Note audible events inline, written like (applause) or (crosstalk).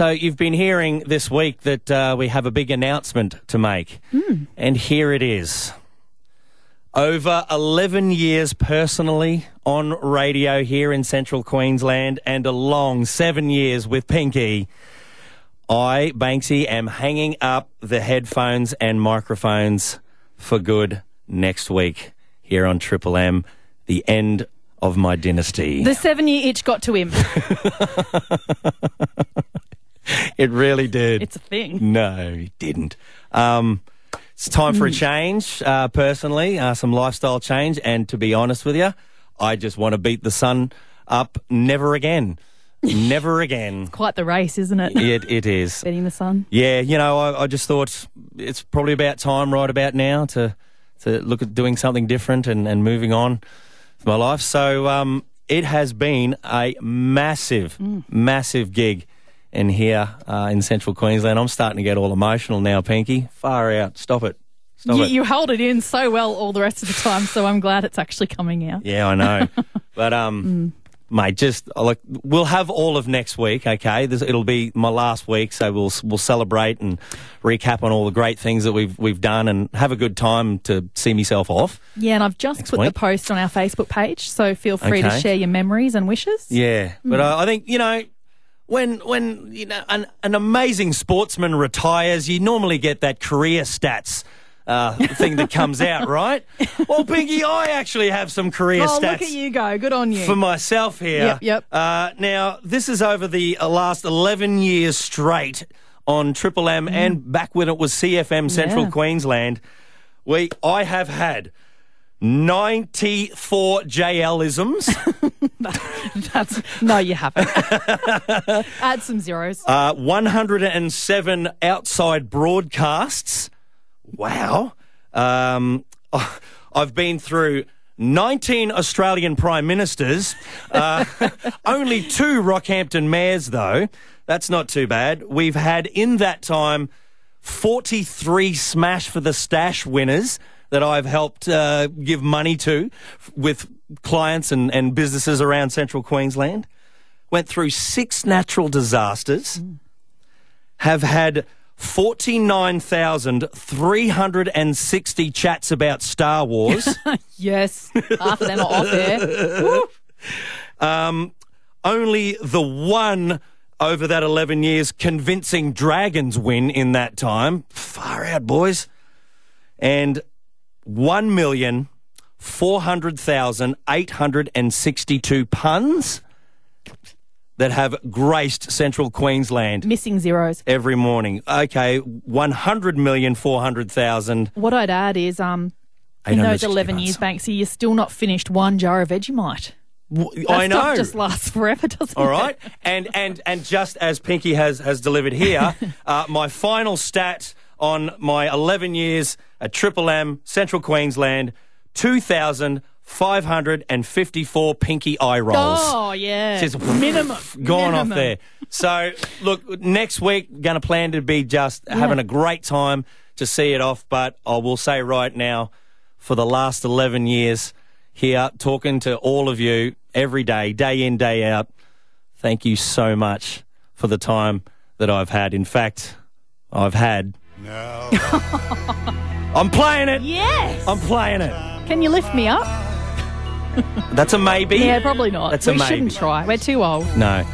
So you've been hearing this week that uh, we have a big announcement to make, and here it is. Over 11 years personally on radio here in central Queensland and a long seven years with Pinky, I, Banksy, am hanging up the headphones and microphones for good next week here on Triple M, the end of my dynasty. The seven year itch got to him. (laughs) it really did. It's a thing. No, it didn't. Um, it's time for a change, uh, personally, uh, some lifestyle change. And to be honest with you, I just want to beat the sun up never again. never (laughs) again. Quite the race, isn't it? It, it is. Betting the sun. Yeah, you know, I, I just thought it's probably about time right about now to, to look at doing something different and, and moving on with my life. So um, it has been a massive, massive gig in here uh, in central Queensland. I'm starting to get all emotional now, Pinky. Far out. Stop it. Stop You, it. you hold it in so well all the rest of the time, so I'm glad it's actually coming out. Yeah, I know. (laughs) but um, mate, just uh, like we'll have all of next week. Okay, this, it'll be my last week, so we'll we'll celebrate and recap on all the great things that we've we've done and have a good time to see myself off. Yeah, and I've just Next put week. the post on our Facebook page, so feel free to share your memories and wishes. Yeah, but uh, I think you know. When when you know an, an amazing sportsman retires, you normally get that career stats uh, thing that comes (laughs) out, right? Well, Pinky, I actually have some career stats. Oh, stats. look at you go. Good on you. for myself here. Yep, yep. Uh, now, this is over the last 11 years straight on Triple M and back when it was CFM Central Mm. Yeah. Queensland. We, I have had 94 JL-isms, (laughs) That's no, you haven't. (laughs) Add some zeros. uh, 107 outside broadcasts. Wow. Um, I've been through 19 Australian Prime Ministers, uh, (laughs) only two Rockhampton mayors, though. That's not too bad. We've had in that time 43 Smash for the Stash winners that I've helped uh, give money to with clients and, and businesses around central Queensland. Went through six natural disasters have had 49,360 chats about Star Wars. (laughs) yes, half of them are off there. (laughs) Woo. Only the one over that 11 years convincing Dragons win in that time. Far out, boys. And 1,400,862 puns that have graced central Queensland Missing zeros. every morning. Okay, 100 million 400,000. What I'd add is, um, in those 11 years, Banksy, you're still not finished one jar of Vegemite. W- That I know. just lasts forever, doesn't All it? right, and and and just as Pinky has has delivered here, (laughs) uh, my final stat on my 11 years at Triple M Central Queensland, 2,554 Pinky eye rolls. Oh, yeah. Just Minimum. gone off Minimum. there. So, look, next week, going to plan to be just having a great time to see it off. But I will say right now, for the last 11 years here, talking to all of you every day, day in, day out, thank you so much for the time that I've had. In fact, I've had. I'm playing it. Yes. I'm playing it. Can you lift me up? That's a maybe. Yeah, probably not. That's a we maybe. shouldn't try. We're too old. No.